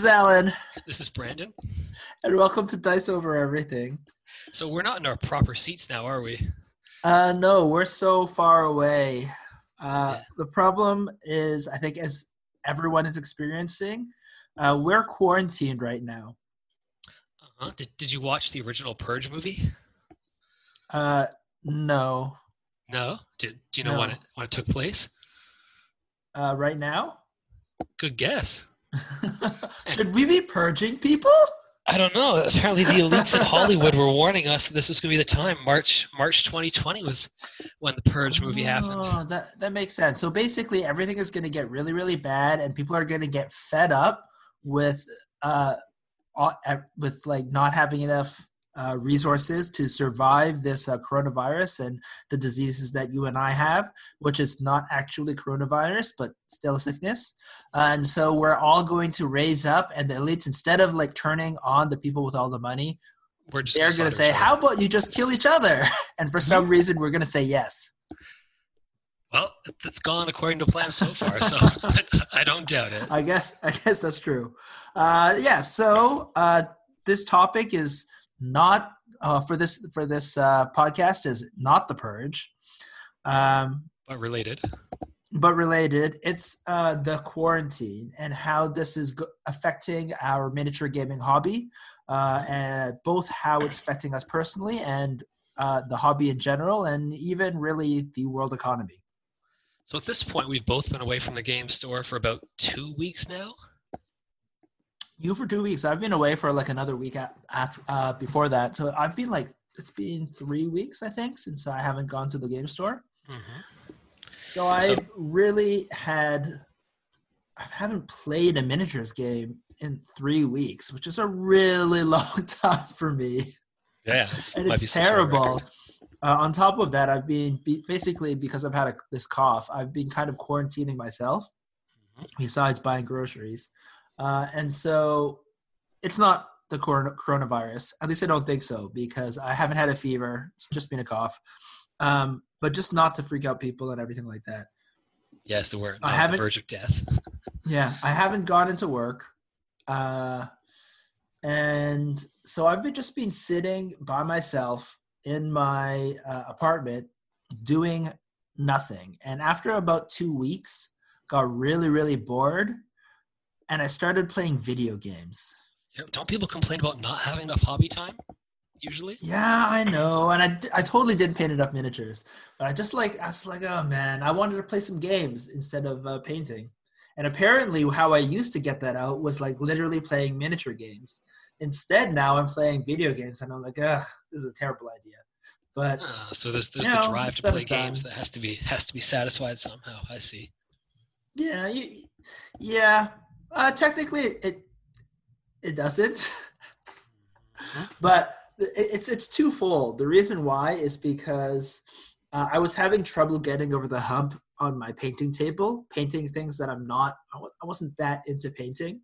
This is Alan, This is Brandon. and welcome to Dice Over Everything. So we're not in our proper seats now, are we? Uh, no, we're so far away. Uh, Yeah. The problem is, I think, as everyone is experiencing, uh, we're quarantined right now. Uh-huh. Did Did you watch the original Purge movie? Uh, no. No. Did Do you know when it when it took place? Uh, right now? Good guess. Should we be purging people? I don't know. Apparently, the elites in Hollywood were warning us that this was going to be the time. March March 2020 was when the Purge movie happened. Oh, that that makes sense. So basically, everything is going to get really, really bad, and people are going to get fed up with uh, with like not having enough uh, resources to survive this uh, coronavirus and the diseases that you and I have, which is not actually coronavirus, but still a sickness. and so we're all going to raise up, and the elites, instead of like turning on the people with all the money, We're just they're going to say, "How about you just kill each other?" And for some reason, we're going to say yes. Well, it's gone according to plan so far, so I don't doubt it. I guess I guess that's true. Uh, yeah. So uh, this topic is not uh, for this for this uh, podcast is not the purge, um, But related. but related. It's uh, the quarantine and how this is go- affecting our miniature gaming hobby, uh, and both how it's affecting us personally and uh, the hobby in general, and even really the world economy. So at this point, we've both been away from the game store for about two weeks now. You for two weeks. I've been away for like another week after, uh, before that. So I've been like it's been three weeks I think since I haven't gone to the game store. So I've So- really had I haven't played a miniatures game in three weeks, which is a really long time for me, Yeah, it's- and it's some sort of terrible. Uh, on top of that, I've been be- basically because I've had a, this cough. I've been kind of quarantining myself, Mhm. besides buying groceries, uh, and so it's not the coronavirus. At least I don't think so because I haven't had a fever. It's just been a cough, um, but just not to freak out people and everything like that. Yes, the word. I haven't- verge of death. Yeah, I haven't gone into work. Uh, and so I've been just been sitting by myself in my uh, apartment doing nothing. And after about two weeks, got really, really bored. And I started playing video games. Don't people complain about not having enough hobby time? Usually. Yeah, I know. And I, I totally didn't paint enough miniatures. But I just like, I was like, oh man, I wanted to play some games instead of uh, painting. And apparently, how I used to get that out was like literally playing miniature games. Instead, now I'm playing video games, and I'm like, ugh, this is a terrible idea. But Ah, so there's there's the know, drive to play done. games that has to be has to be satisfied somehow. I see. yeah, you, yeah, uh, technically it it doesn't. but it- it's it's twofold. The reason why is because uh, I was having trouble getting over the hump on my painting table, painting things that I'm not. I wasn't that into painting,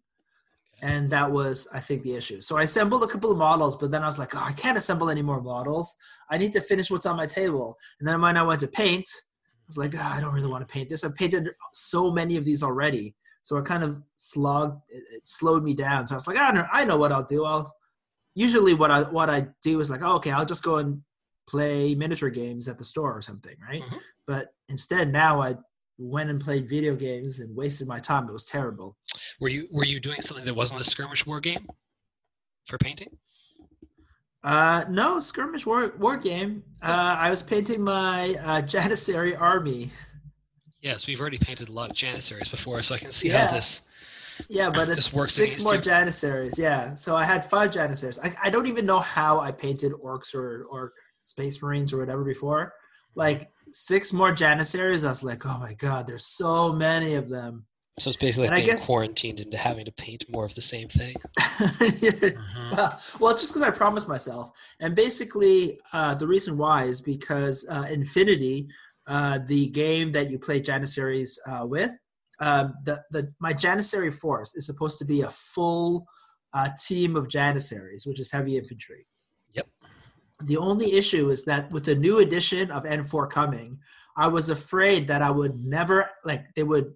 and that was I think the issue. So I assembled a couple of models, but then I was like, oh, I can't assemble any more models. I need to finish what's on my table. And then when I went to paint, I was like, "Ah, I don't really want to paint this. I've painted so many of these already. So it kind of slogged, it, slowed me down. So I was like, I know, I know what I'll do. I'll usually what I what I do is like, oh, okay, I'll just go and play miniature games at the store or something, right? Mhm. But instead, now I went and played video games and wasted my time. It was terrible. Were you were you doing something that wasn't a skirmish war game for painting? Uh, no skirmish war war game. Uh, I was painting my uh, Janissary army. Yes, we've already painted a lot of janissaries before, so I can see Yeah. how this. Yeah, but it's six more. Janissaries. Yeah, so I had five Janissaries. I, I don't even know how I painted orcs or, or space marines or whatever before. Like six more Janissaries. I was like, oh my god, there's so many of them. So it's basically And I like being guess- quarantined into having to paint more of the same thing. well, well, just because I promised myself. And basically, uh, the reason why is because uh, Infinity, uh, the game that you play Janissaries uh, with, uh, the, the my Janissary force is supposed to be a full uh, team of Janissaries, which is heavy infantry. Yep. The only issue is that with the new edition of N4 coming, I was afraid that I would never like they would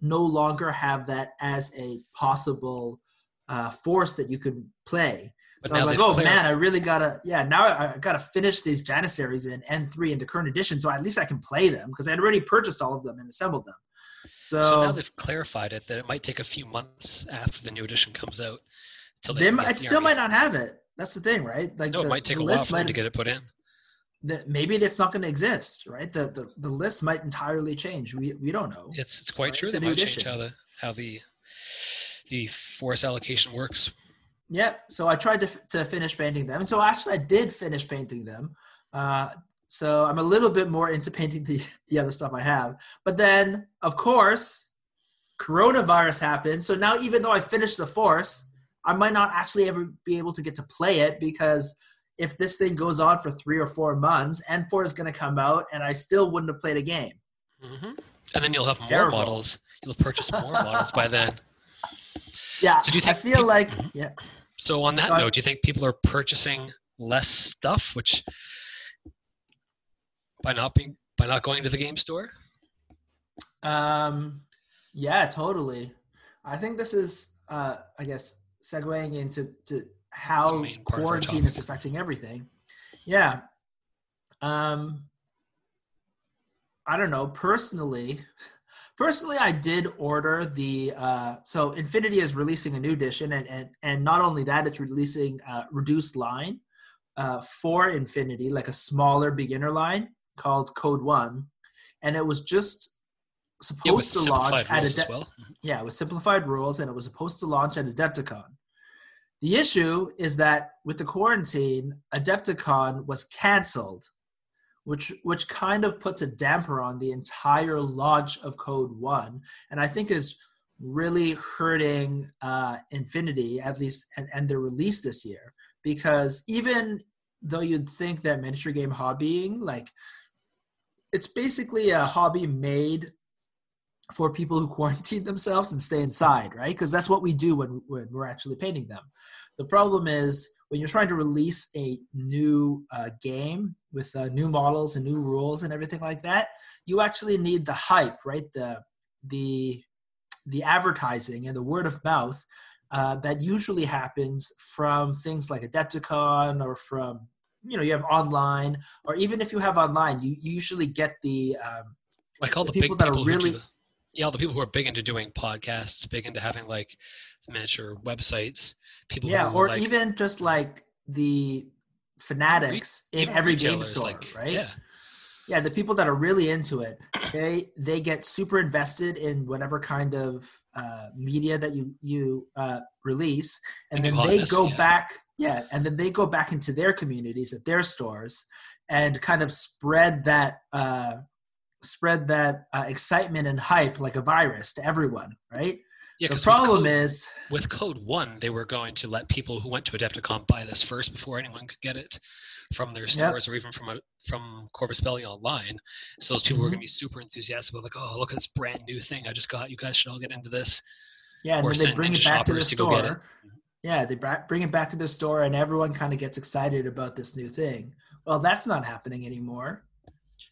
no longer have that as a possible uh, force that you could play. But so I was like, oh man, I really gotta, yeah, now I, I gotta finish these Janissaries in N3 in the current edition, so at least I can play them because I'd already purchased all of them and assembled them. So, So now they've clarified it that it might take a few months after the new edition comes out till they, might- it still might not have it. That's the thing, right? Like, No, the, it might take a while for them to get it put in. the, maybe it's not going to exist, right? The, the the list might entirely change. We we don't know. It's it's quite Right, true. it's They might change edition. how the how the the force allocation works. Yeah. So I tried to to finish painting them, and so actually I did finish painting them. Uh, so I'm a little bit more into painting the the other stuff I have. But then, of course, coronavirus happened. So now, even though I finished the force, I might not actually ever be able to get to play it because if this thing goes on for three or four months, N4 is going to come out, and I still wouldn't have played a game. hmm And then you'll have more Terrible. models. You'll purchase more models by then. Yeah. So do you think I feel like Mhm. yeah. So on that note, do you think people are purchasing less stuff, which by not being by not going to the game store? Um, yeah, totally. I think this is, uh, I guess, segueing into to how main part of our quarantine is affecting everything. Yeah. Um, I don't know. Personally, personally, I did order the. Uh, so Infinity is releasing a new edition, and and and not only that, it's releasing uh, reduced line uh, for Infinity, like a smaller beginner line called Code One, and it was just Yeah, supposed to launch at a as well. Mhm. yeah, with simplified rules, and it was supposed to launch at Adepticon. The issue is that with the quarantine, Adepticon was canceled, which which kind of puts a damper on the entire launch of Code One, and I think is really hurting uh, Infinity at least and, and their release this year because even though you'd think that miniature game hobbying like it's basically a hobby made for people who quarantine themselves and stay inside, right? Because that's what we do when, when we're actually painting them. The problem is when you're trying to release a new uh, game with uh, new models and new rules and everything like that, you actually need the hype, right? The the the advertising and the word of mouth uh, that usually happens from things like Adepticon or from you know you have online or even if you have online, you, you usually get the um, Like all the the, people that are people do really- the- yeah, all the people who are big into doing podcasts, big into having like the miniature websites, people yeah or like, even just like the fanatics in every game store like, right? Yeah, yeah the people that are really into it they they get super invested in whatever kind of uh, media that you you uh, release and The then they hotness, go yeah. back yeah and then they go back into their communities at their stores and kind of spread that uh, spread that uh, excitement and hype like a virus to everyone right yeah. the 'cause with problem Code- is with Code One, they were going to let people who went to Adepticon buy this first before anyone could get it from their stores or even from a, from Corvus Belli online. So those people were Mhm. going to be super enthusiastic about like, oh, look at this brand new thing I just got. You guys should all get into this. Yeah, and or then they bring it back to the shoppers to go get it. store. Yeah, they bring it back to the store, and everyone kind of gets excited about this new thing. Well, that's not happening anymore,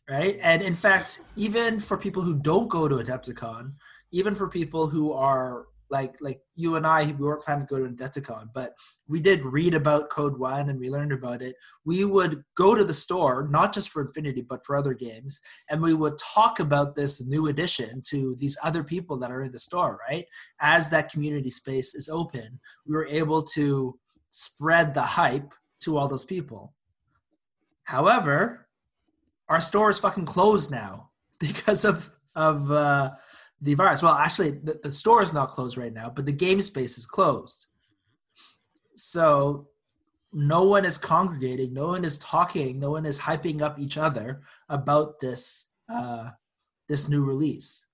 right? And in fact, even for people who don't go to Adepticon, even for people who are like like you and I, we weren't planning to go to Adepticon, but we did read about Code One and we learned about it. We would go to the store, not just for Infinity, but for other games, and we would talk about this new addition to these other people that are in the store, right? as that community space is open, we were able to spread the hype to all those people. However, our store is fucking closed now because of of uh, the virus. Well, actually, the, the store is not closed right now, but the game space is closed. So no one is congregating, no one is talking, no one is hyping up each other about this uh, this new release.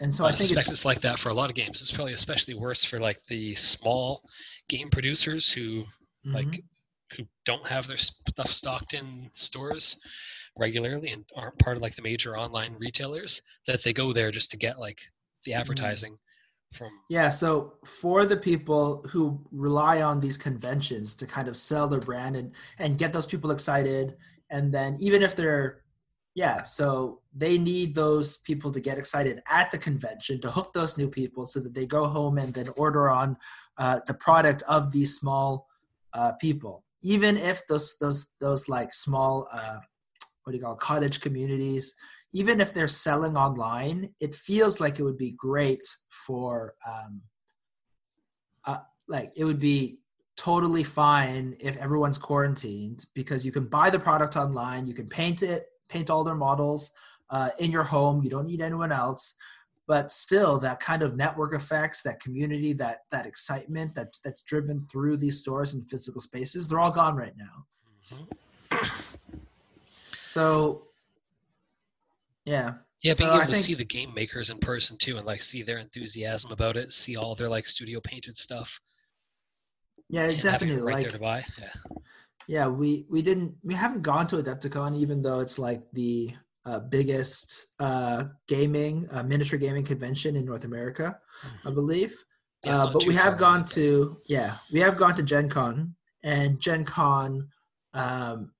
And so I, I, think it's it's, like that for a lot of games. It's probably especially worse for like the small game producers who Mhm. like who don't have their stuff stocked in stores regularly and aren't part of like the major online retailers that they go there just to get like Mm-hmm. the advertising from Yeah, so for the people who rely on these conventions to kind of sell their brand and and get those people excited, and then even if they're yeah, so they need those people to get excited at the convention to hook those new people so that they go home and then order on uh, the product of these small uh, people. Even if those those those like small uh, what do you call it, cottage communities, even if they're selling online, it feels like it would be great for um, uh, like it would be totally fine if everyone's quarantined because you can buy the product online, you can paint it paint all their models uh, in your home. You don't need anyone else. But still, that kind of network effects, that community, that that excitement that that's driven through these stores and physical spaces, they're all gone right now. Mm-hmm. So, yeah. Yeah, so being able to think, see the game makers in person too, and like see their enthusiasm about it, see all their like studio painted stuff. Yeah, definitely. Right like, there to buy. Yeah yeah we we didn't we haven't gone to adepticon even though it's like the uh, biggest uh, gaming uh, miniature gaming convention in north america mm-hmm. i believe yeah, uh, but we have gone to yeah we have gone to gen con and gen con um,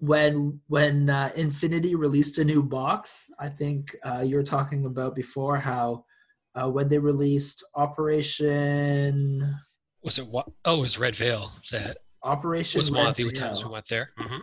when when uh, infinity released a new box i think uh, you were talking about before how when they released operation was it what oh it was red veil that Operation was one of the times we went there. Mm-hmm.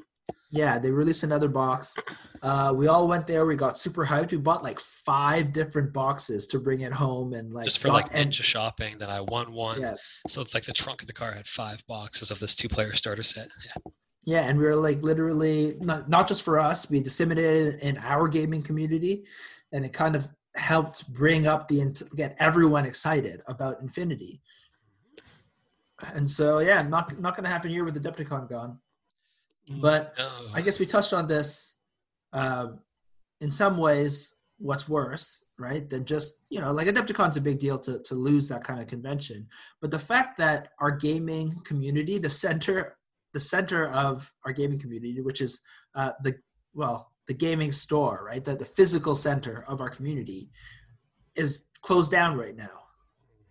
Yeah, they released another box. Uh, we all went there. We got super hyped. We bought like five different boxes to bring it home and like just for like and, ninja shopping. That I won one. Yeah. So like the trunk of the car had five boxes of this two-player starter set. Yeah. Yeah, and we were like literally not not just for us. We disseminated in our gaming community, and it kind of helped bring up the get everyone excited about Infinity and so yeah, not not going to happen here with the Adepticon gone. Mm, but. I guess we touched on this. Uh, in some ways, what's worse, right, than just you know, like Adepticon's a big deal to to lose that kind of convention. But the fact that our gaming community, the center, the center of our gaming community, which is uh, the well, the gaming store, right, the the physical center of our community, is closed down right now.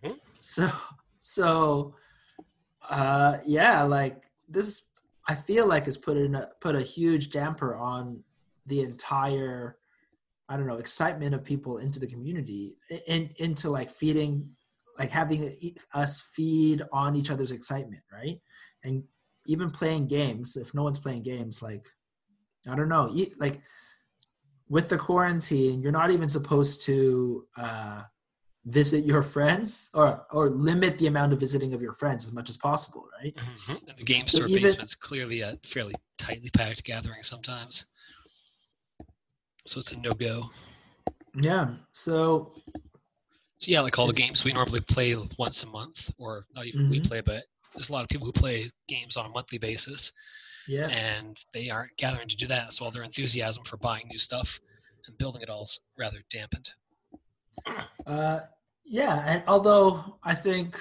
Mm-hmm. So so uh, yeah, like this, I feel like it's put in a, put a huge damper on the entire, I don't know, excitement of people into the community, in, into like feeding, like having us feed on each other's excitement, right? And even playing games. If no one's playing games, like I don't know, like with the quarantine, you're not even supposed to. Uh, visit your friends or or limit the amount of visiting of your friends as much as possible right mm-hmm. the game store so even, basement's clearly a fairly tightly packed gathering sometimes so it's a no-go yeah so so yeah like all the games we normally play once a month or not even mm-hmm. we play but there's a lot of people who play games on a monthly basis yeah and they aren't gathering to do that so all their enthusiasm for buying new stuff and building it all is rather dampened uh, yeah, and although I think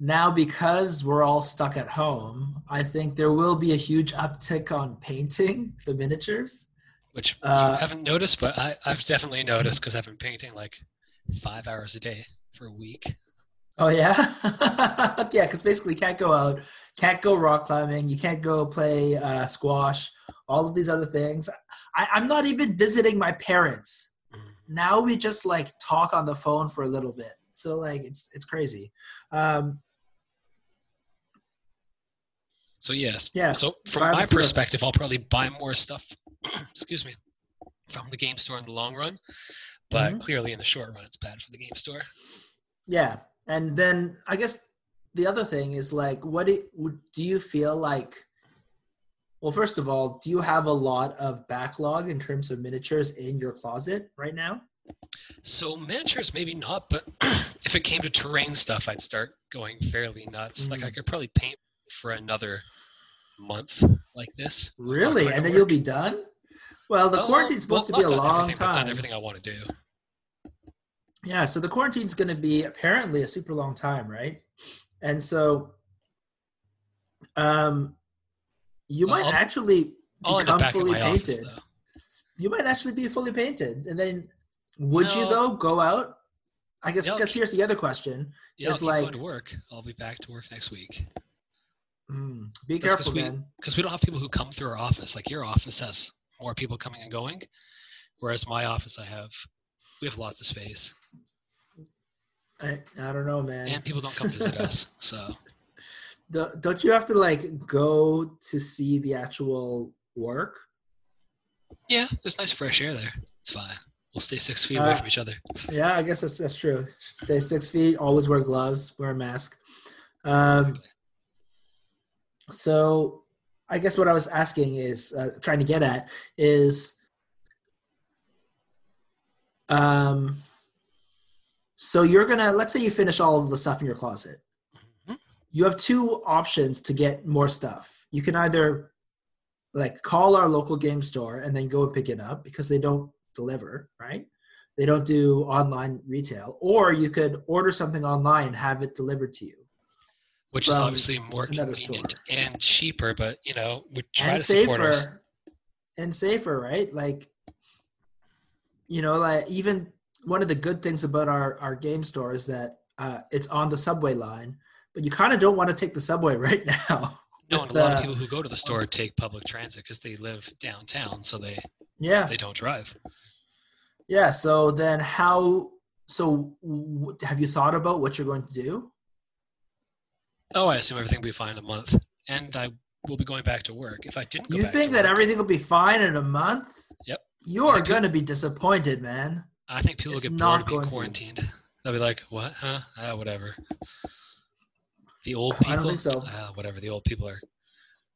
now because we're all stuck at home, I think there will be a huge uptick on painting the miniatures. Which uh, you haven't noticed, but I, I've definitely noticed because I've been painting like five hours a day for a week. Oh yeah, yeah. Because basically, can't go out, can't go rock climbing, you can't go play uh, squash, all of these other things. I, I'm not even visiting my parents. Now we just like talk on the phone for a little bit. So like it's it's crazy. Um so yes. Yeah so from my perspective i'll probably buy more stuff excuse me from the game store in the long run but mm-hmm. clearly in the short run it's bad for the game store. Yeah and then i guess the other thing is like what do, do you feel like well, first of all, do you have a lot of backlog in terms of miniatures in your closet right now? So miniatures, maybe not, but if it came to terrain stuff, I'd start going fairly nuts. Mm. Like I could probably paint for another month like this. Really, and then work. you'll be done. Well, the quarantine's supposed well, to be a long time. Done everything I want to do. Yeah, so the quarantine's going to be apparently a super long time, right? And so, um, you might I'll, actually become fully painted. Office, you might actually be fully painted, and then would no. you though go out? I guess. Yeah, guess here's the other question: yeah, is like going to work. I'll be back to work next week. Mm, be That's careful, we- man. because we don't have people who come through our office. Like your office has more people coming and going, whereas my office, I have we have lots of space, I, I don't know, man. and people don't come visit us. So Do- don't you have to like go to see the actual work? yeah, there's nice fresh air there. It's fine. We'll stay six feet away Uh, from each other. Yeah, I guess that's that's true. Stay six feet. Always wear gloves. Wear a mask. Um, so, I guess what I was asking is uh, trying to get at is, um, so you're gonna let's say you finish all of the stuff in your closet. Mhm. You have two options to get more stuff. You can either like call our local game store and then go and pick it up because they don't deliver, right? They don't do online retail, or you could order something online and have it delivered to you. Which is obviously more convenient store. and cheaper, but you know, we try and to support safer us. and safer right like you know like even one of the good things about our our game store is that uh, it's on the subway line but you kind of don't want to take the subway right now No, and a lot of people who go to the store take public transit because they live downtown, so they yeah they don't drive. yeah so then how so w- have you thought about what you're going to do Oh, I assume everything will be fine in a month, and I will be going back to work. If I didn't, go you think that work, everything will be fine in a month Yep. You're going to be disappointed man I think people will it's get not bored of being going to. quarantined. They'll be like, "What? Huh? Ah, whatever." The old people. I don't think so. Ah, whatever. The old people are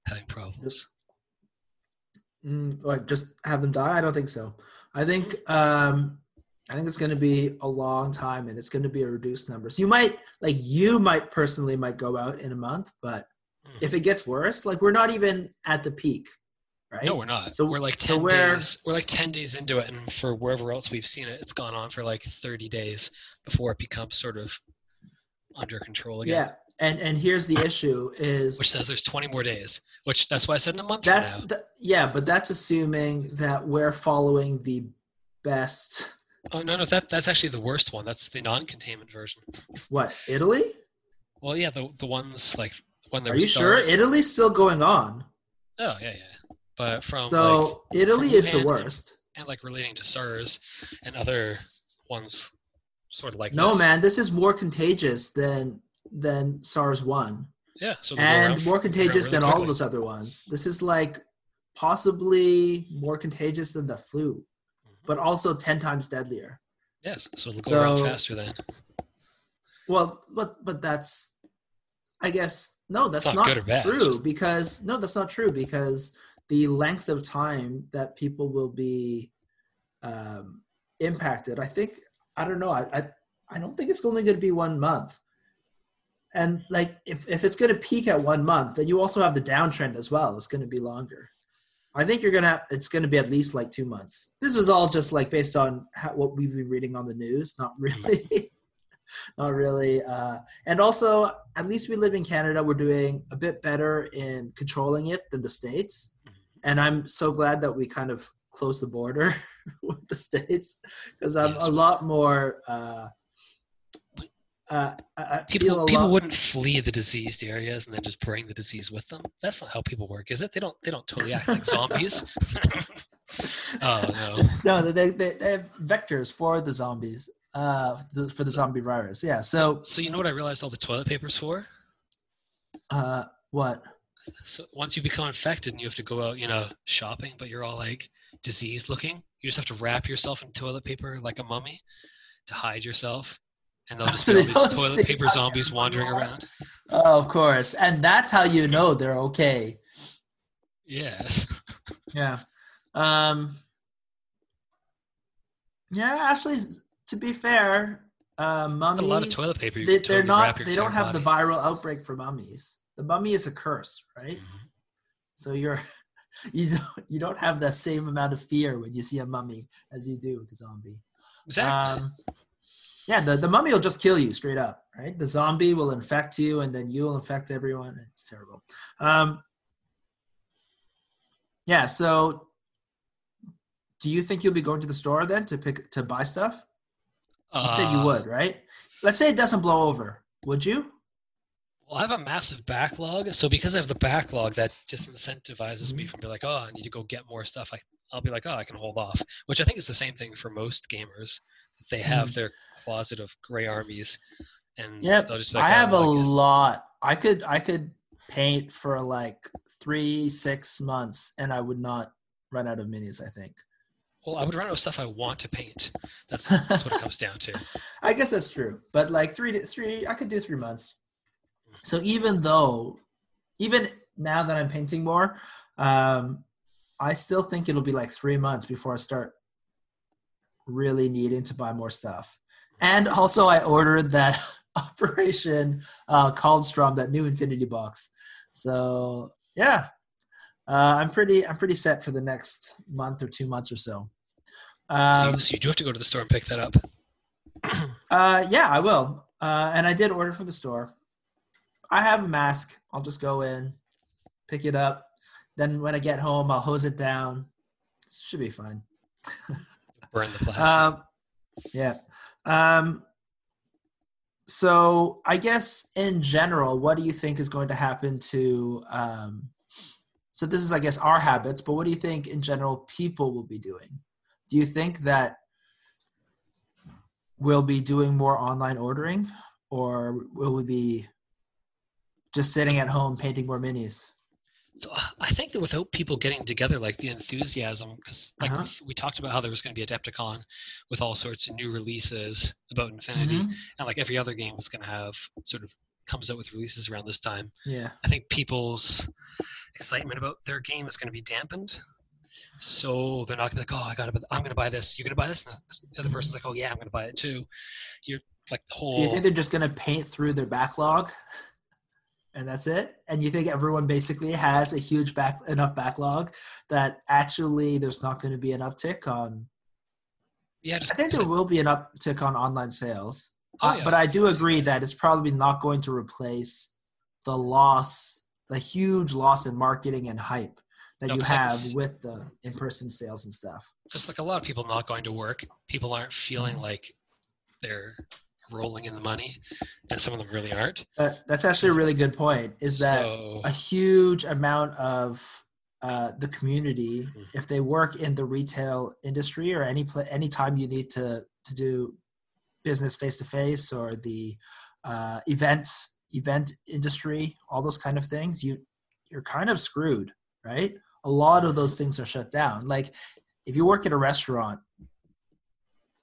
having problems. Mm, or just have them die? I don't think so. I think um, I think it's going to be a long time, and it's going to be a reduced number. So you might like you might personally might go out in a month, but Mhm. if it gets worse, like we're not even at the peak, right? No, we're not. So- we're like so ten where- days. We're like ten days into it, and for wherever else we've seen it, it's gone on for like thirty days before it becomes sort of under control again. yeah. And and here's the issue is Which says there's twenty more days. Which that's why I said in a month. that's the, yeah, but that's assuming that we're following the best. Oh no, no, that that's actually the worst one. That's the non-containment version. What Italy? Well, yeah, the the ones like when there Are you sure Italy's still going on? Oh yeah, yeah. But from like So Italy from is the worst. and like relating to SARS and other ones, sort of like No, this. man, this is more contagious than than SARS one, Yeah, so they'll around- and more they'll go around contagious really than all those other ones. This is like possibly more contagious than the flu, Mhm. but also ten times deadlier. Yes, so it'll go around faster then. Well, but but that's, I guess no, that's not not, bad, true because no, that's not true because the length of time that people will be um, impacted, I think, I don't know, I I, I don't think it's only going to be one month. And like, if if it's going to peak at one month, then you also have the downtrend as well. It's going to be longer. I think you're gonna. Have, it's going to be at least like two months. This is all just like based on how, what we've been reading on the news, not really, not really. Uh, and also, at least we live in Canada. We're doing a bit better in controlling it than the states. And I'm so glad that we kind of closed the border with the states because I'm Yes. a lot more. Uh, uh, I, I feel People people lot, wouldn't flee the diseased areas and then just bring the disease with them. That's not how people work, is it? They don't they don't totally act like zombies. oh no. no, they, they, they have vectors for the zombies, uh, the, for the zombie virus. Yeah. So, So you know what I realized all the toilet paper's for? uh, what? So once you become infected and you have to go out, you know, shopping, but you're all like diseased looking, you just have to wrap yourself in toilet paper like a mummy to hide yourself. And they'll just So be all they these toilet paper zombies wandering around. Oh, of course, and that's how you know they're okay. Yes. Yeah. Um. Yeah, actually, to be fair, uh, mummies. A lot of toilet paper you They, can they're totally wrap not. They don't have the viral outbreak for mummies. The mummy is a curse, right? Mhm. So you're. You don't, you don't have the same amount of fear when you see a mummy as you do with a zombie. Exactly. Um, yeah, the, the mummy will just kill you straight up, right? The zombie will infect you, and then you will infect everyone. It's terrible. Um, yeah. So, do you think you'll be going to the store then to pick to buy stuff? You said you Uh, would, right? Let's say it doesn't blow over. Would you? Well, I have a massive backlog, so because I have the backlog, that disincentivizes me Mhm. from be like, oh, I need to go get more stuff. I, I'll be like, oh, I can hold off, which I think is the same thing for most gamers. They have their closet of gray armies, and Yep. they'll just be like, I have a "Oh, well, guess." lot. I could I could paint for like three six months, and I would not run out of minis. I think. Well, I would run out of stuff I want to paint. That's that's what it comes down to. I guess that's true, but like three to three, I could do three months. So even though, even now that I'm painting more, um, I still think it'll be like three months before I start really needing to buy more stuff. And also, I ordered that Operation uh, Kaldstrom, that new Infinity box. So yeah, uh, I'm pretty I'm pretty set for the next month or two months or so. So, Um, you, so you do have to go to the store and pick that up. Uh, yeah, I will. Uh, and I did order from the store. I have a mask. I'll just go in, pick it up. Then when I get home, I'll hose it down. It should be fine. Burn the plastic. Um, yeah. Um, so I guess in general, what do you think is going to happen to? Um, so this is, I guess, our habits. But what do you think in general people will be doing? Do you think that we'll be doing more online ordering, or will we be just sitting at home painting more minis? So uh, I think that without people getting together, like the enthusiasm, because like Uh-huh. we- talked about how there was going to be a Adepticon with all sorts of new releases about Infinity, Mhm. and like every other game was going to have sort of comes out with releases around this time. Yeah. I think people's excitement about their game is going to be dampened. So they're not going to be like, oh, I got to, I'm going to buy this. You're going to buy this. And the other person's like, oh yeah, I'm going to buy it too. You're like the whole. So you think they're just going to paint through their backlog, and that's it? And you think everyone basically has a huge back enough backlog that actually there's not going to be an uptick on? yeah, I think there will be an uptick on online sales, Oh, uh, but I do agree that it's probably not going to replace the loss, the huge loss in marketing and hype that No, you 'cause I can have s- with the in-person sales and stuff. just like a lot of people not going to work, people aren't feeling like they're rolling in the money, and some of them really aren't. Uh, that's actually a really good point. Is that so, a huge amount of uh, the community Mhm. if they work in the retail industry or any pla any time you need to to do business face to face or the uh, events event industry all those kind of things you you're kind of screwed right a lot of those things are shut down like if you work at a restaurant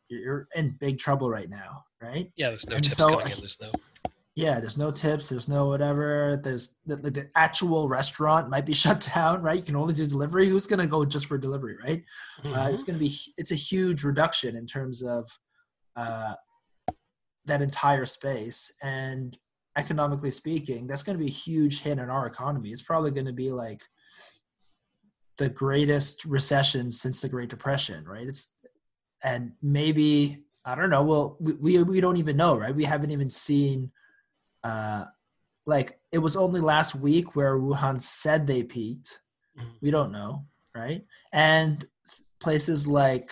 you're in big trouble right now right yeah, there's no and tips so- coming in. There's no. yeah, there's no tips, there's no whatever. There's the, the, the actual restaurant might be shut down, right? You can only do delivery. Who's gonna go just for delivery, right? Uh, Mhm. it's gonna be it's a huge reduction in terms of uh, that entire space and economically speaking, that's gonna be a huge hit on our economy. It's probably gonna be like the greatest recession since the Great Depression, right? It's and maybe I don't know. Well, we we, we don't even know, right? We haven't even seen uh, like it was only last week where Wuhan said they peaked. Mhm. We don't know, right? And places like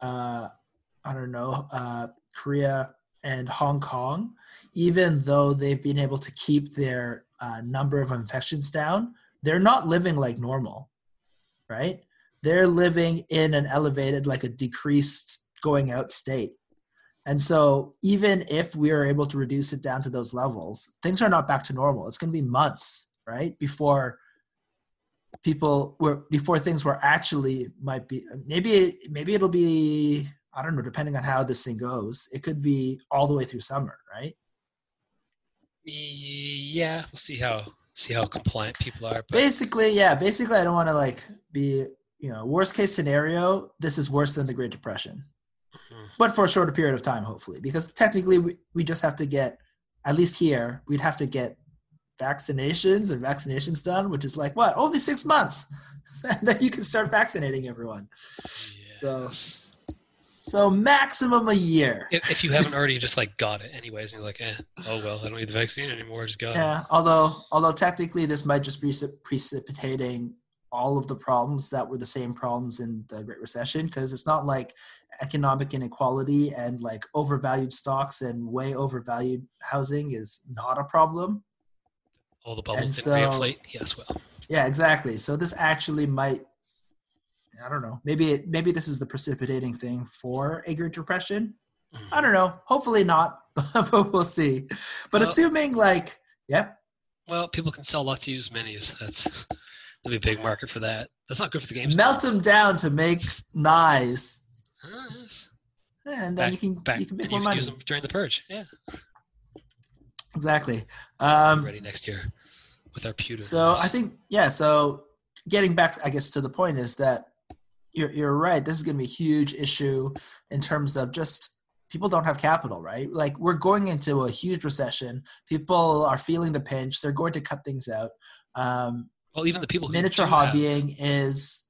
uh, I don't know, uh, Korea and Hong Kong, even though they've been able to keep their uh, number of infections down, they're not living like normal, right? They're living in an elevated, like a decreased going out state. And so, even if we are able to reduce it down to those levels, things are not back to normal. It's going to be months, right, before people were before things were actually might be. Maybe maybe it'll be I don't know. Depending on how this thing goes, it could be all the way through summer, right? Yeah, we'll see how see how compliant people are. But Basically, yeah. Basically, I don't want to like be you know worst case scenario. This is worse than the Great Depression. Mhm. but for a shorter period of time, hopefully, because technically we, we just have to get, at least here, we'd have to get vaccinations and vaccinations done, which is like what, only six months, and then you can start vaccinating everyone. So- Yes. So maximum a year. if, if you haven't already just like got it anyways, and you're like, eh, oh well, I don't need the vaccine anymore. Just got it. Yeah. Although, although technically this might just be precip- precipitating all of the problems that were the same problems in the Great Recession, because it's not like economic inequality and like overvalued stocks and way overvalued housing is not a problem All the bubbles And didn't so- reinflate. Yes, well, Yeah, exactly. So this actually might I don't know. Maybe it, maybe this is the precipitating thing for a Great Depression. mhm. I don't know. Hopefully not, but we'll see. But Well- assuming like, yep, well, people can sell lots of used minis. That's there'll be a big market for that. That's not good for the games. melt them down to make knives, Ah, yes. and then Back- you can Back, you can make more you can money. use them during the purge. Yeah, Exactly. Um, ready next year with our pewter. so knives. I think yeah. So getting back, I guess, to the point is that you're you're right. This is going to be a huge issue in terms of just people don't have capital, right? Like we're going into a huge recession. People are feeling the pinch. They're going to cut things out. Um, well, even the people who miniature hobbying is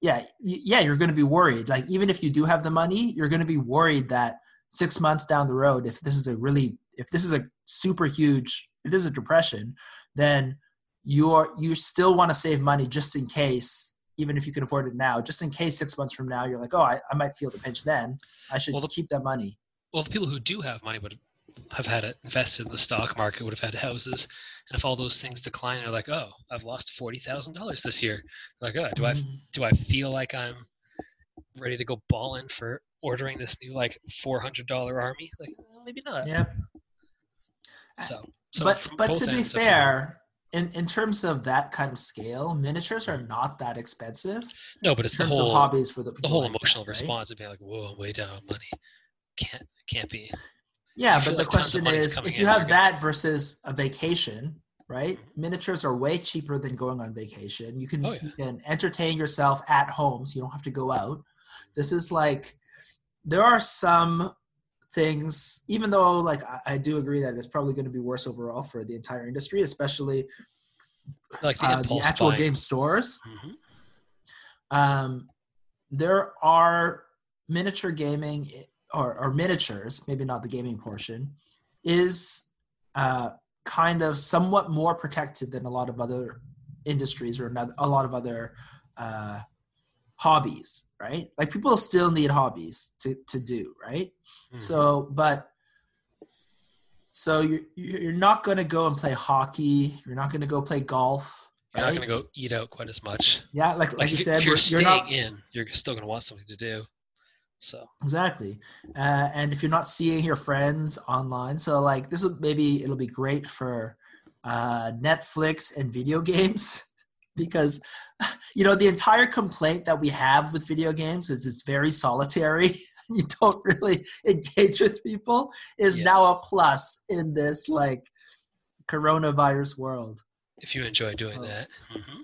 yeah yeah you're going to be worried. Like even if you do have the money you're going to be worried that six months down the road if this is a really if this is a super huge if this is a depression then you're you still want to save money just in case even if you can afford it now just in case six months from now you're like oh i, I might feel the pinch then. I should Well, the- keep that money. well, the people who do have money would have had it invested in the stock market, would have had houses, and if all those things decline, they're like, "Oh, I've lost forty thousand dollars this year." Like, oh, do I Mhm. do I feel like I'm ready to go balling for ordering this new like four hundred dollar army? Like, well, maybe not. yep So, so but but to be ends of the- fair in, in terms of that kind of scale miniatures are not that expensive no, but it's in the whole of hobbies for the the whole like that, emotional right? response of being like, "Whoa, I'm way down on money." Can't can't be. Yeah, but the like question is, if you have that versus a vacation, right? Mm-hmm. Miniatures are way cheaper than going on vacation. You can Oh, yeah. you can entertain yourself at home, so you don't have to go out. This is like there are some things, even though like I, I do agree that it's probably going to be worse overall for the entire industry, especially Like the uh, the actual buying. game stores. Mhm. um, there are miniature gaming or, or miniatures, maybe not the gaming portion, is uh, kind of somewhat more protected than a lot of other industries or another, a lot of other uh, hobbies, right? Like people still need hobbies to, to do, right? Mhm. So, but so you're you're not going to go and play hockey. You're not going to go play golf. you're right? not going to go eat out quite as much. Yeah, like like, Like you said, if you're we're- staying not in, you're still going to want something to do. So exactly. Uh, and if you're not seeing your friends online, so like this will maybe it'll be great for uh, Netflix and video games because you know the entire complaint that we have with video games is it's very solitary. you don't really engage with people is now a plus in this like coronavirus world. if you enjoy doing Oh. that, hmm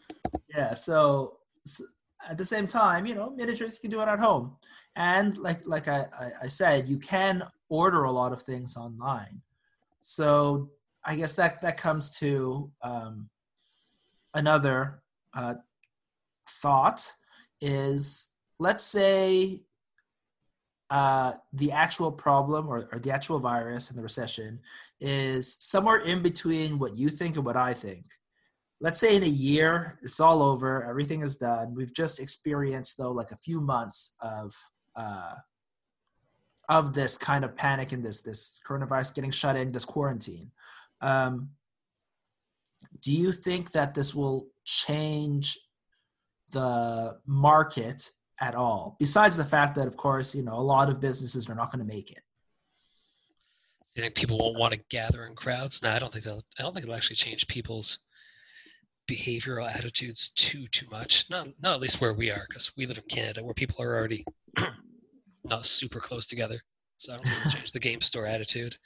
Yeah. So, s at the same time, you know, miniatures you can do it at home, and like like I, I said, you can order a lot of things online. So I guess that that comes to um, another uh, thought is let's say uh, the actual problem or, or the actual virus and the recession is somewhere in between what you think and what I think let's say in a year it's all over everything is done we've just experienced though like a few months of uh of this kind of panic and this this coronavirus getting shut in this quarantine um do you think that this will change the market at all besides the fact that of course you know a lot of businesses are not going to make it you think people won't want to gather in crowds? No, I don't think they'll. I don't think it'll actually change people's behavioral attitudes too too much. Not not at least where we are, because we live in Canada, where people are already not super close together. So I don't think it'll change the game store attitude.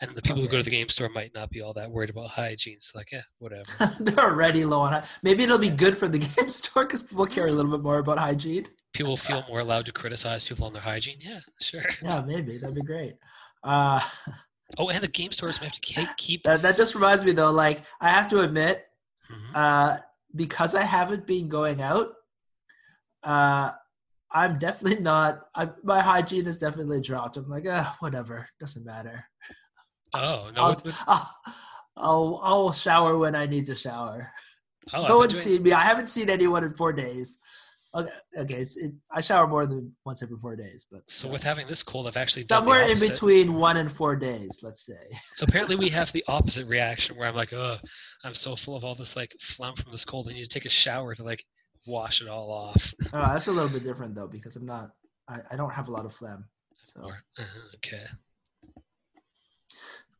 And the people who go to the game store might not be all that worried about hygiene. So like, yeah, whatever. they're already low on maybe it'll be good for the game store because people care a little bit more about hygiene people feel more allowed to criticize people on their hygiene. Yeah, sure. Yeah, maybe that'd be great. Uh, Oh, and the game stores may have to keep. keep that that just reminds me though. Like I have to admit, Mhm. uh, because I haven't been going out, uh, I'm definitely not. I, my hygiene has definitely dropped. I'm like, ah, whatever, doesn't matter. Oh no! I'll, I'll, I'll I'll shower when I need to shower. oh, no one's doing- seen me. I haven't seen anyone in four days. Okay, okay. It's, it, I shower more than once every four days, but So with having this cold, I've actually done somewhere in between one and four days, let's say. So apparently we have the opposite reaction where I'm like, oh, I'm so full of all this like phlegm from this cold. I need to take a shower to like wash it all off. Oh, that's a little bit different though because I'm not. I, I don't have a lot of phlegm. So Or, uh-huh, okay.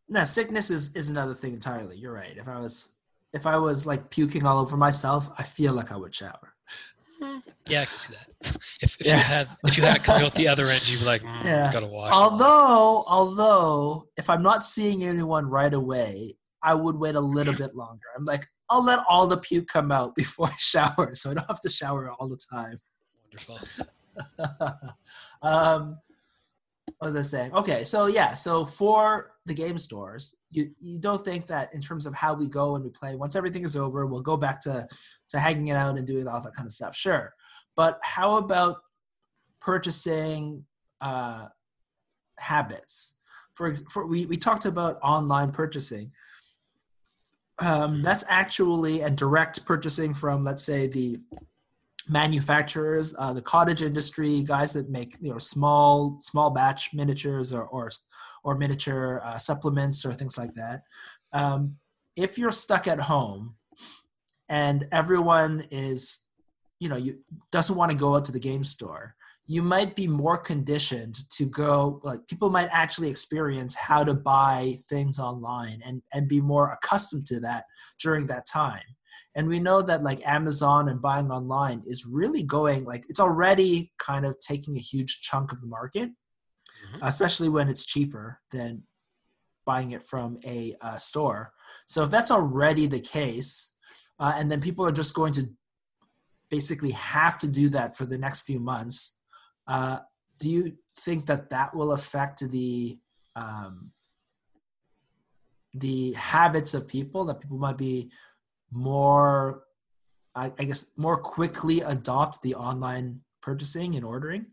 no, sickness is is another thing entirely. You're right. If I was if I was like puking all over myself, I feel like I would shower. Yeah, I can see that. If, if Yeah. you had if you had it coming out the other end, you'd be like, mm, Yeah. gotta wash. Although, although, if I'm not seeing anyone right away, I would wait a little bit longer. I'm like, I'll let all the puke come out before I shower, so I don't have to shower all the time. Wonderful. um, what was I saying? Okay, so yeah, so for the game stores, you you don't think that in terms of how we go and we play, once everything is over, we'll go back to to hanging it out and doing all that kind of stuff. Sure, but how about purchasing uh, habits? For, for we we talked about online purchasing. Um, that's actually and direct purchasing from, let's say, the manufacturers, uh, the cottage industry, guys that make you know small small batch miniatures or or, or miniature uh, supplements or things like that. Um, if you're stuck at home and everyone is, you know, you doesn't want to go out to the game store, you might be more conditioned to go. Like people might actually experience how to buy things online and and be more accustomed to that during that time and we know that like amazon and buying online is really going like it's already kind of taking a huge chunk of the market Mhm. especially when it's cheaper than buying it from a uh, store so if that's already the case uh, and then people are just going to basically have to do that for the next few months uh, do you think that that will affect the um, the habits of people that people might be more I, I guess more quickly adopt the online purchasing and ordering?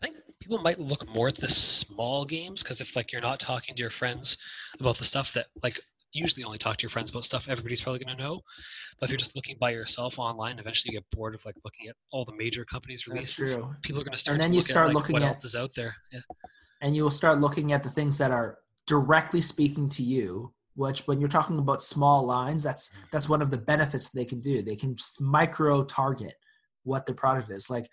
I think people might look more at the small games because if like you're not talking to your friends about the stuff that like usually only talk to your friends about stuff everybody's probably going to know. But if you're just looking by yourself online eventually you get bored of like looking at all the major companies that's releases. true. People are going to start And then you look start at, like, looking what at- else is out there. Yeah. and you will start looking at the things that are directly speaking to you which when you're talking about small lines that's that's one of the benefits they can do they can just micro target what the product is like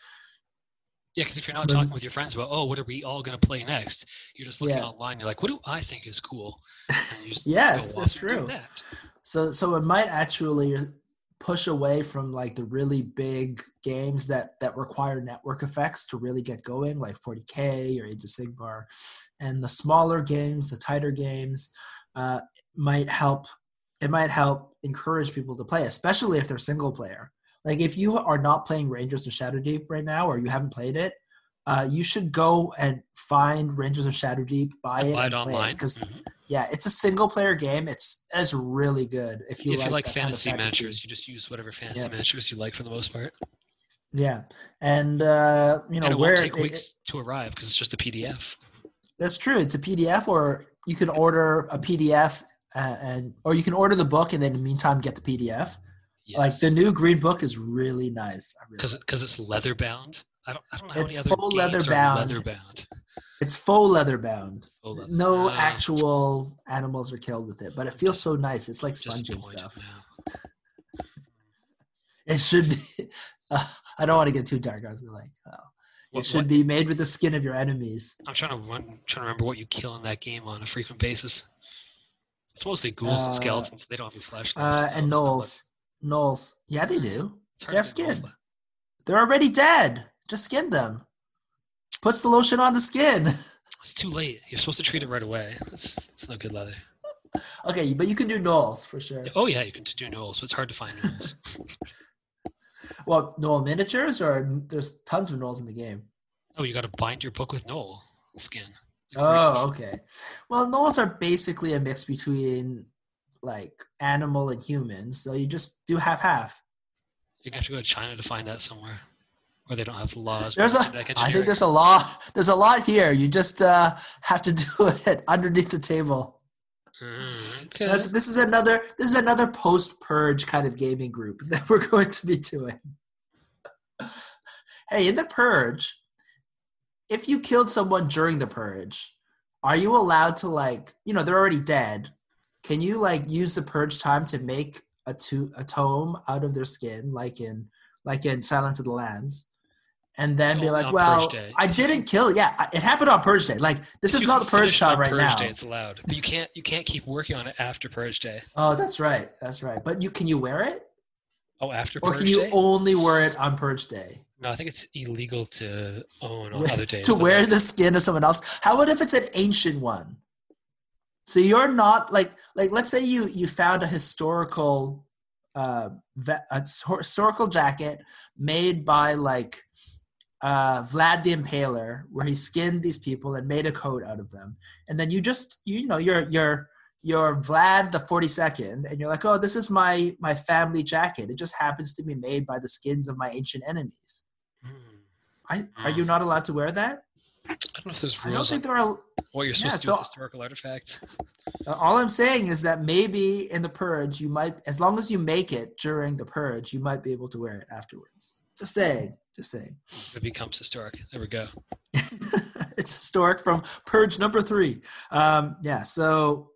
yeah because if you're not talking with your friends about oh what are we all going to play next you're just looking Yeah. online you're like what do i think is cool and you just Yes, that's off and do true. that. so so it might actually push away from like the really big games that that require network effects to really get going like 40k or age of sigmar and the smaller games the tighter games uh, might help it might help encourage people to play especially if they're single player like if you are not playing rangers of shadow deep right now or you haven't played it uh, you should go and find rangers of shadow deep buy it buy it online because Mhm. yeah, it's a single player game. It's it's really good if you if like, you like that kind of fantasy miniatures you just use whatever fantasy Yeah. miniatures you like for the most part Yeah, and uh, you know and it where won't take it- weeks to arrive because it's just a pdf that's true. It's a PDF, or you can order a PDF uh, and or you can order the book and then in the meantime get the PDF. Like the new green book is really nice. Really because because it's leather bound. I don't I don't know It's full leather bound. leather bound. It's faux leather bound. Leather. No Ah, actual animals are killed with it, but it feels so nice. It's like spongy stuff. It should be. Uh, I don't want to get too dark. I was like, oh, it What- should what- be made with the skin of your enemies. I'm trying to run, trying to remember what you kill in that game on a frequent basis. It's mostly ghouls Uh, and skeletons. They don't have any flesh. Uh, just and gnolls. Gnolls. Yeah, they do. They have to get gnolls, skin. They're already dead. Just skin them. Puts the lotion on the skin. It's too late. You're supposed to treat it right away. It's it's no good leather. Okay, but you can do gnolls for sure. Oh yeah, you can do gnolls, but it's hard to find gnolls. Well, gnoll miniatures, or there's tons of gnolls in the game. oh, you got to bind your book with gnoll skin. Oh, okay. Well, gnolls are basically a mix between like animal and humans, so you just do half half. You're have to go to China to find that somewhere, where they don't have laws. There's a, about genetic I think there's a lot. There's a lot here. You just uh, have to do it underneath the table. Mm, okay. That's, this is another. This is another post purge kind of gaming group that we're going to be doing. hey, in the purge, if you killed someone during the purge, are you allowed to like, you know, they're already dead. Can you like use the purge time to make a to a tome out of their skin, like in like in Silence of the Lambs? And then be Oh, like, well, I didn't kill. Yeah, it happened on Purge Day. Like, this If is not the Purge finish it on time right Purge now. Day, it's allowed, but you can't you can't keep working on it after Purge Day. Oh, that's right. That's right. But you can you wear it, Oh, after or Purge can you Day? only wear it on Purge Day? No, I think it's illegal to own on other days. to wear the skin of someone else. How about if it's an ancient one? So you're not like like let's say you you found a historical uh a historical jacket made by like uh Vlad the Impaler where he skinned these people and made a coat out of them. And then you just you, you know you're you're you're Vlad the 42nd and you're like, "Oh, this is my my family jacket. It just happens to be made by the skins of my ancient enemies." I, are you not allowed to wear that? I don't know if there's real. I don't think there are what you're Yeah, supposed to do so- with historical artifacts. Uh, All I'm saying is that maybe in the purge, you might, as long as you make it during the purge, you might be able to wear it afterwards. Just saying. Just saying. It becomes historic. There we go. it's historic from purge number three. Um, yeah. So,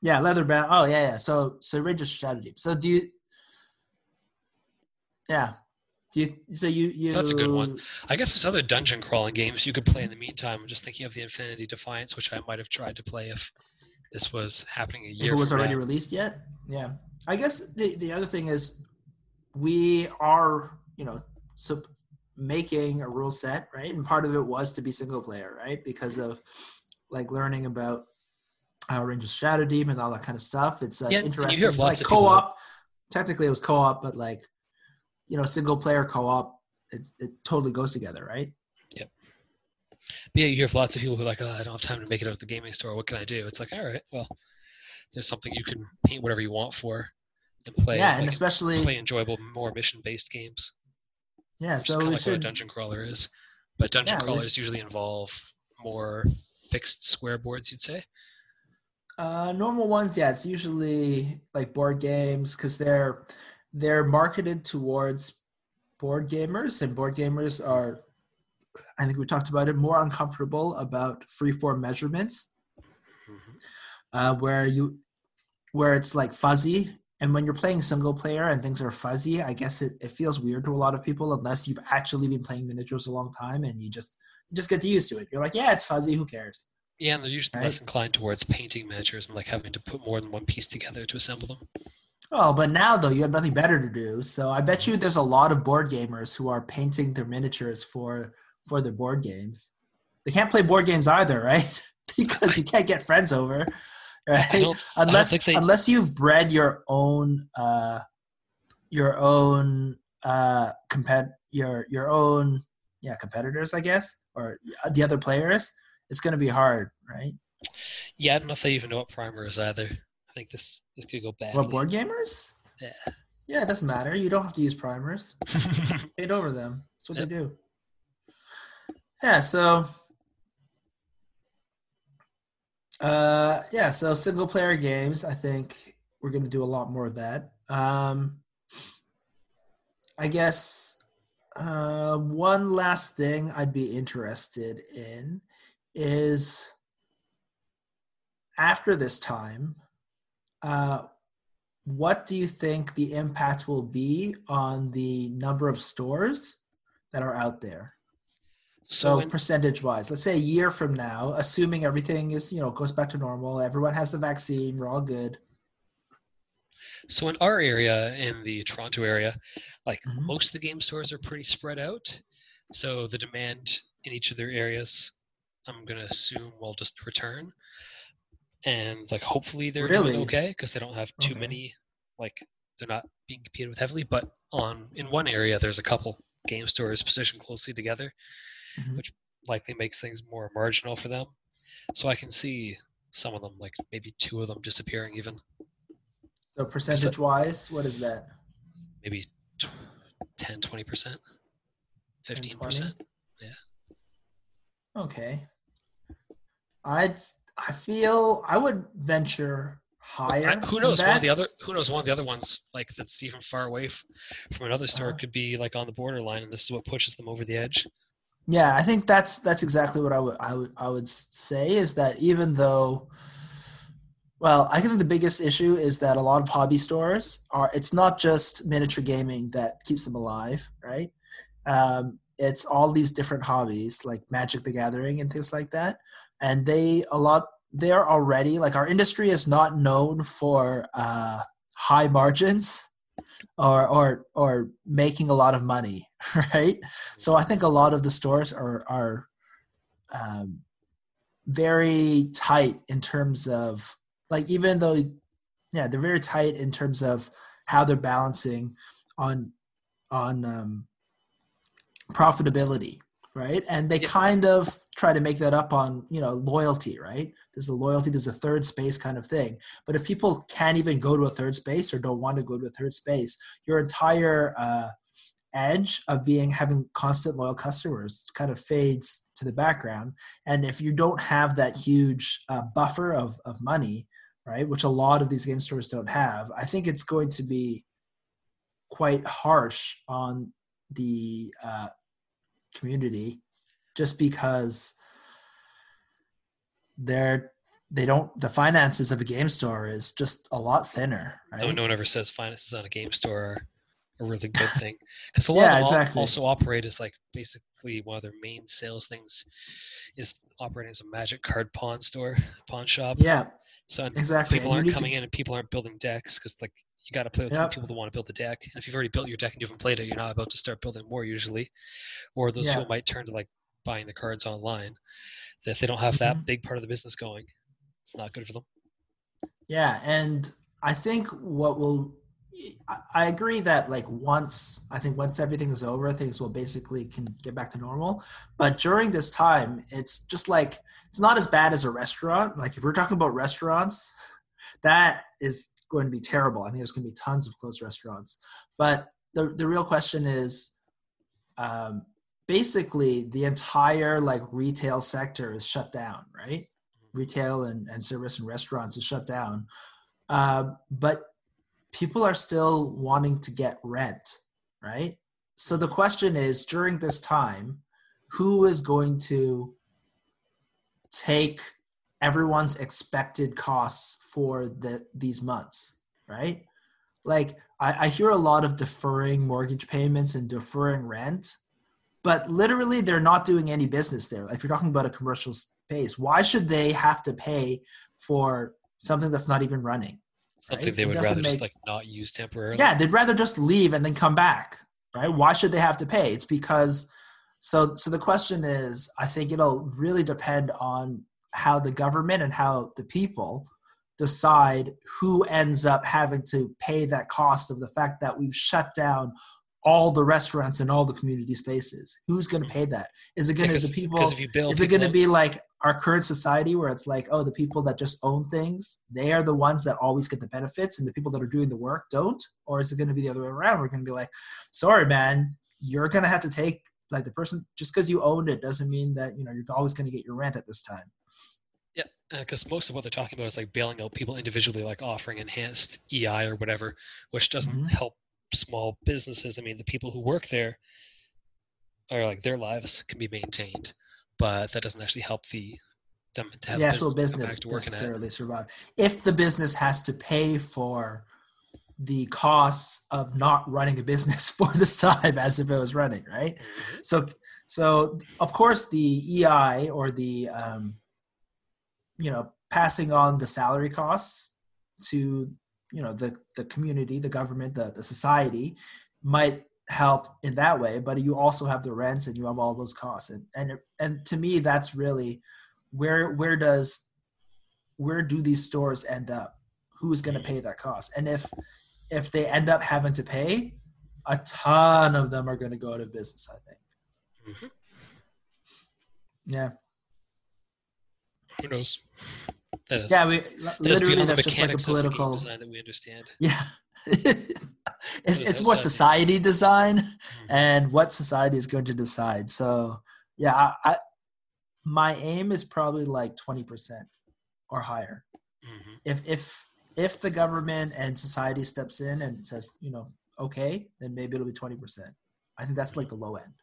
yeah, leather bound. Oh yeah, yeah. So, so Rangers Shadow Deep. So do you? Yeah. Do you? So you you. That's a good one. I guess there's other dungeon crawling games you could play in the meantime. I'm just thinking of the Infinity Defiance, which I might have tried to play if this was happening a year. Ago. If it was from already now. released yet yeah i guess the, the other thing is we are you know so making a rule set right and part of it was to be single player right because of like learning about uh, rangers shadow deep and all that kind of stuff it's uh, Yeah, and you hear interesting of lots like of people co-op technically it was co-op but like you know single player co-op it, it totally goes together right But yeah, you hear lots of people who are like, oh, I don't have time to make it out of the gaming store. What can I do? It's like, all right, well, there's something you can paint whatever you want for and play. yeah and especially play enjoyable, more mission-based games. yeah so kind of like what a dungeon crawler is. But dungeon Yeah, crawlers usually involve more fixed square boards, you'd say. Uh, normal ones, yeah, it's usually like board games because they're they're marketed towards board gamers, and board gamers are, I think we talked about it, more uncomfortable about freeform measurements, Mhm. uh, where you where it's like fuzzy. And when you're playing single player and things are fuzzy, I guess it, it feels weird to a lot of people unless you've actually been playing miniatures a long time and you just you just get used to it. You're like, yeah, it's fuzzy, who cares? Yeah, and they're usually Right. less inclined towards painting miniatures and like having to put more than one piece together to assemble them. Oh, but now though you have nothing better to do. So I bet you there's a lot of board gamers who are painting their miniatures for for their board games. They can't play board games either, right? because you can't get friends over, right? don't, I don't Unless they. unless you've bred your own uh your own uh compet your your own yeah competitors, I guess, or the other players. It's going to be hard, right? Yeah, I don't know if they even know what primer is either. I think this this could go bad. Well, board gamers. Yeah. Yeah, it doesn't matter. You don't have to use primers. paint over them. That's what Yep. they do. Yeah, so uh yeah, so single player games, I think we're gonna do a lot more of that. Um I guess uh one last thing I'd be interested in is after this time, uh what do you think the impact will be on the number of stores that are out there? so So percentage wise, let's say a year from now, assuming everything is, you know, goes back to normal, everyone has the vaccine, we're all good. so in our area, in the Toronto area, like Mhm. most of the game stores are pretty spread out. So the demand in each of their areas, I'm gonna assume will just return, and like hopefully they're Really? doing okay because they don't have too Okay. many like they're not being competed with heavily. But on in one area, there's a couple game stores positioned closely together, Mhm. which likely makes things more marginal for them. So I can see some of them, like maybe two of them, disappearing even. So percentage wise, what is that? maybe tw- 10 20% 15% Yeah. Okay. I'd I feel I would venture higher. Uh, who knows? One of the other who knows one of the other ones like that's even far away f- from another store Uh-huh. could be like on the borderline, and this is what pushes them over the edge. Yeah, I think that's that's exactly what I would I would I would say is that even though well, I think the biggest issue is that a lot of hobby stores are it's not just miniature gaming that keeps them alive, right? Um, it's all these different hobbies like Magic the Gathering and things like that. And they a lot they're already like our industry is not known for uh high margins or or or making a lot of money, right? So I think a lot of the stores are are um, very tight in terms of like even though yeah they're very tight in terms of how they're balancing on on um, profitability right? And they Yeah. kind of try to make that up on you know loyalty right? There's a loyalty there's a third space kind of thing. But if people can't even go to a third space or don't want to go to a third space your entire uh, edge of being having constant loyal customers kind of fades to the background. And if you don't have that huge uh, buffer of, of money right which a lot of these game stores don't have i think it's going to be quite harsh on the uh, community just because they're they don't the finances of a game store is just a lot thinner right No, no one ever says finances on a game store are a really good thing because a lot Yeah, of them exactly. also operate as like basically one of their main sales things is operating as a magic card pawn store, pawn shop. yeah So exactly people And aren't need to- coming in and people aren't building decks because like you got to play with Yep. people that want to build the deck. And if you've already built your deck and you haven't played it, you're not about to start building more usually. Or those Yeah. people might turn to like buying the cards online. If they don't have that Mhm. big part of the business going, it's not good for them. Yeah, and I think what will I- I agree that like once I think once everything is over, things will basically can get back to normal. But during this time, it's just like it's not as bad as a restaurant. Like if we're talking about restaurants, that is going to be terrible. I think there's going to be tons of closed restaurants. But the the real question is, um, basically the entire like retail sector is shut down, right? Retail and, and service and restaurants is shut down. Uh, but people are still wanting to get rent, right? So the question is during this time, who is going to take everyone's expected costs for the these months, right? Like I, I hear a lot of deferring mortgage payments and deferring rent, but literally they're not doing any business there. If you're talking about a commercial space, why should they have to pay for something that's not even running? Something Right? they would rather just like not use temporarily. Yeah, they'd rather just leave and then come back, right? Why should they have to pay? It's because so so the question is, I think it'll really depend on how the government and how the people decide who ends up having to pay that cost of the fact that we've shut down all the restaurants and all the community spaces. Who's going to pay that? Is it going to because, the people? if you build is it going to be like our current society where it's like oh the people that just own things they are the ones that always get the benefits and the people that are doing the work don't or is it going to be the other way around we're going to be like sorry man you're going to have to take like the person just because you owned it doesn't mean that you know you're always going to get your rent at this time Because most of what they're talking about is like bailing out people individually, like offering enhanced EI or whatever, which doesn't Mhm. help small businesses. I mean, the people who work there are like their lives can be maintained, but that doesn't actually help the them to have the actual business business back to working at. necessarily survive if the business has to pay for the costs of not running a business for this time as if it was running right Mhm. so so of course the ei or the um, you know passing on the salary costs to you know the the community the government the, the society might help in that way but you also have the rents and you have all those costs. And and and to me that's really where where does where do these stores end up? Who's going to pay that cost? And if if they end up having to pay a ton of them are going to go out of business i think. Mhm. yeah Who knows? That is, yeah we that literally that's just like a mechanics of game political design that we understand. yeah it's, it's more society design Mhm. and what society is going to decide so yeah I, I my aim is probably like 20% or higher Mhm. if if if the government and society steps in and says, you know, okay, then maybe it'll be 20%. I think that's like the low end.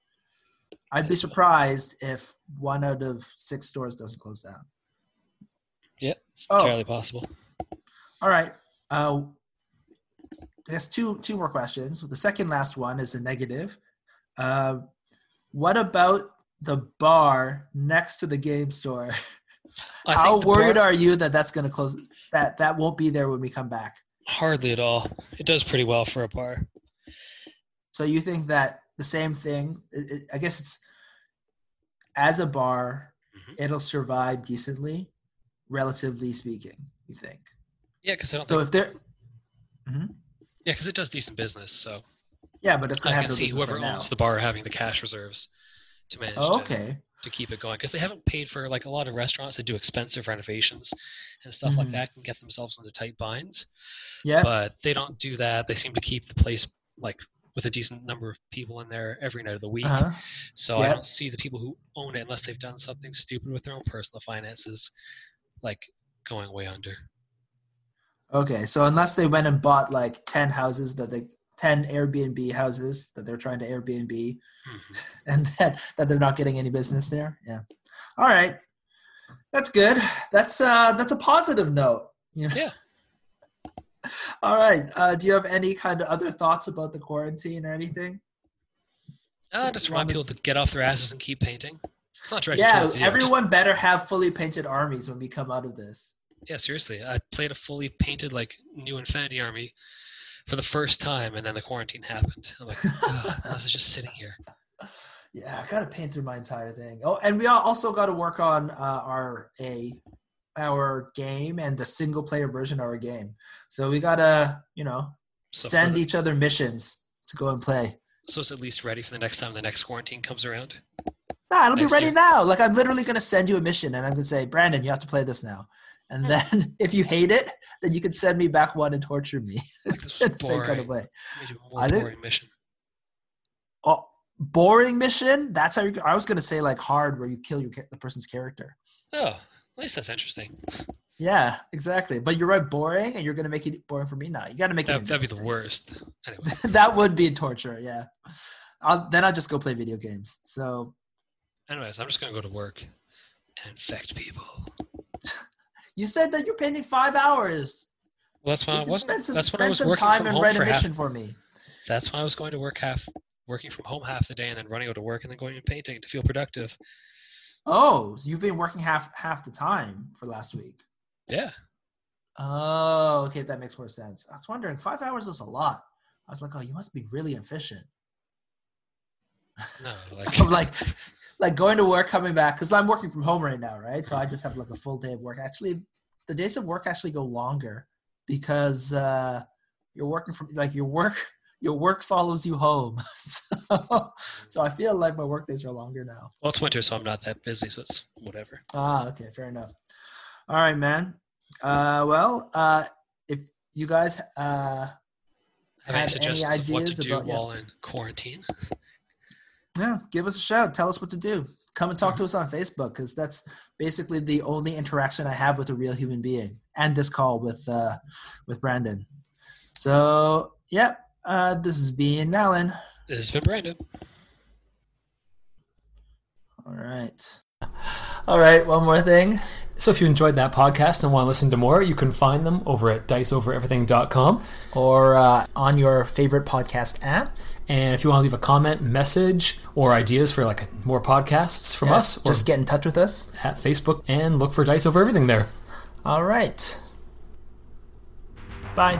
I'd be surprised if one out of six stores doesn't close down. Yeah, it's Oh. entirely possible. All right. Uh, I guess two two more questions. The second last one is a negative. Uh, what about the bar next to the game store? I How worried bar- are you that that's going to close? That that won't be there when we come back. Hardly at all. It does pretty well for a bar. So you think that the same thing? It, it, I guess it's as a bar, Mhm. it'll survive decently, relatively speaking. You think? Yeah, because I don't So think. if they're Yeah, because it does decent business. So yeah, but it's going to have no see whoever right now. owns the bar having the cash reserves to manage Oh, okay. to keep it going because they haven't paid for like a lot of restaurants that do expensive renovations and stuff like Mhm. that can get themselves into tight binds. Yeah. But they don't do that. They seem to keep the place like with a decent number of people in there every night of the week. Uh-huh. So I don't see the people who own it unless they've done something stupid with their own personal finances, like going way under. Okay, so unless they went and bought like ten houses that they ten Airbnb houses that they're trying to Airbnb, Mhm. and that that they're not getting any business there. Yeah. All right, that's good. That's uh that's a positive note. Know? Yeah. All right. Uh, do you have any kind of other thoughts about the quarantine or anything? Uh, just remind people to get off their asses and keep painting. It's not directed Yeah, towards you. just- everyone better have fully painted armies when we come out of this. yeah, seriously. I played a fully painted like new Infinity Army for the first time, and then the quarantine happened. I'm like, "Ugh, I was just sitting here. Yeah, I gotta paint through my entire thing. Oh, and we also got to work on uh, our a our game and the single player version of our game. So we gotta, you know, So send each other missions to go and play. So it's at least ready for the next time the next quarantine comes around. Nah, it'll be ready year. now. Like I'm literally gonna send you a mission, and I'm gonna say, Brandon, you have to play this now. And then if you hate it, then you can send me back one and torture me Like in the same kind of way. Maybe a more I think- boring mission. Oh, boring mission? That's how you. I was gonna say like hard, where you kill your the person's character. Oh, at least that's interesting. Yeah, exactly. But you're right, boring, and you're gonna make it boring for me now. You got to make That, it. that'd be the worst. Anyway, that would be torture. Yeah. I'll, then I'll just go play video games. So anyways, I'm just gonna go to work and infect people. you said that you're painting five hours. Well, that's So I was. spend some, That's when spend I was working time from and home for half. for me. That's when I was going to work half, working from home half the day, and then running out to work, and then going and painting to feel productive. Oh, so you've been working half half the time for last week. Yeah. Oh, okay, that makes more sense. I was wondering, five hours is a lot. I was like, oh, you must be really efficient. No, like I'm like, like going to work, coming back, because I'm working from home right now, right? So I just have like a full day of work. Actually, the days of work actually go longer because uh, you're working from like your work. Your work follows you home, so, so I feel like my work days are longer now. well, it's winter, so I'm not that busy, so it's whatever. Ah, okay, fair enough. All right, man. Uh, well, uh, if you guys uh, Have any any suggestions of what ideas to do about- yeah. while in quarantine? Yeah, give us a shout. Tell us what to do. Come and talk to us on Facebook because that's basically the only interaction I have with a real human being, and this call with uh, with Brandon. So, yeah, uh, this is being Alan. This has been Brandon. All right. All right, one more thing. So if you enjoyed that podcast and want to listen to more, you can find them over at diceovereverything.com. Or uh, on your favorite podcast app. And if you want to leave a comment, message, or ideas for like more podcasts from Yeah, us, or just get in touch with us. at Facebook and look for Dice Over Everything there. All right. Bye.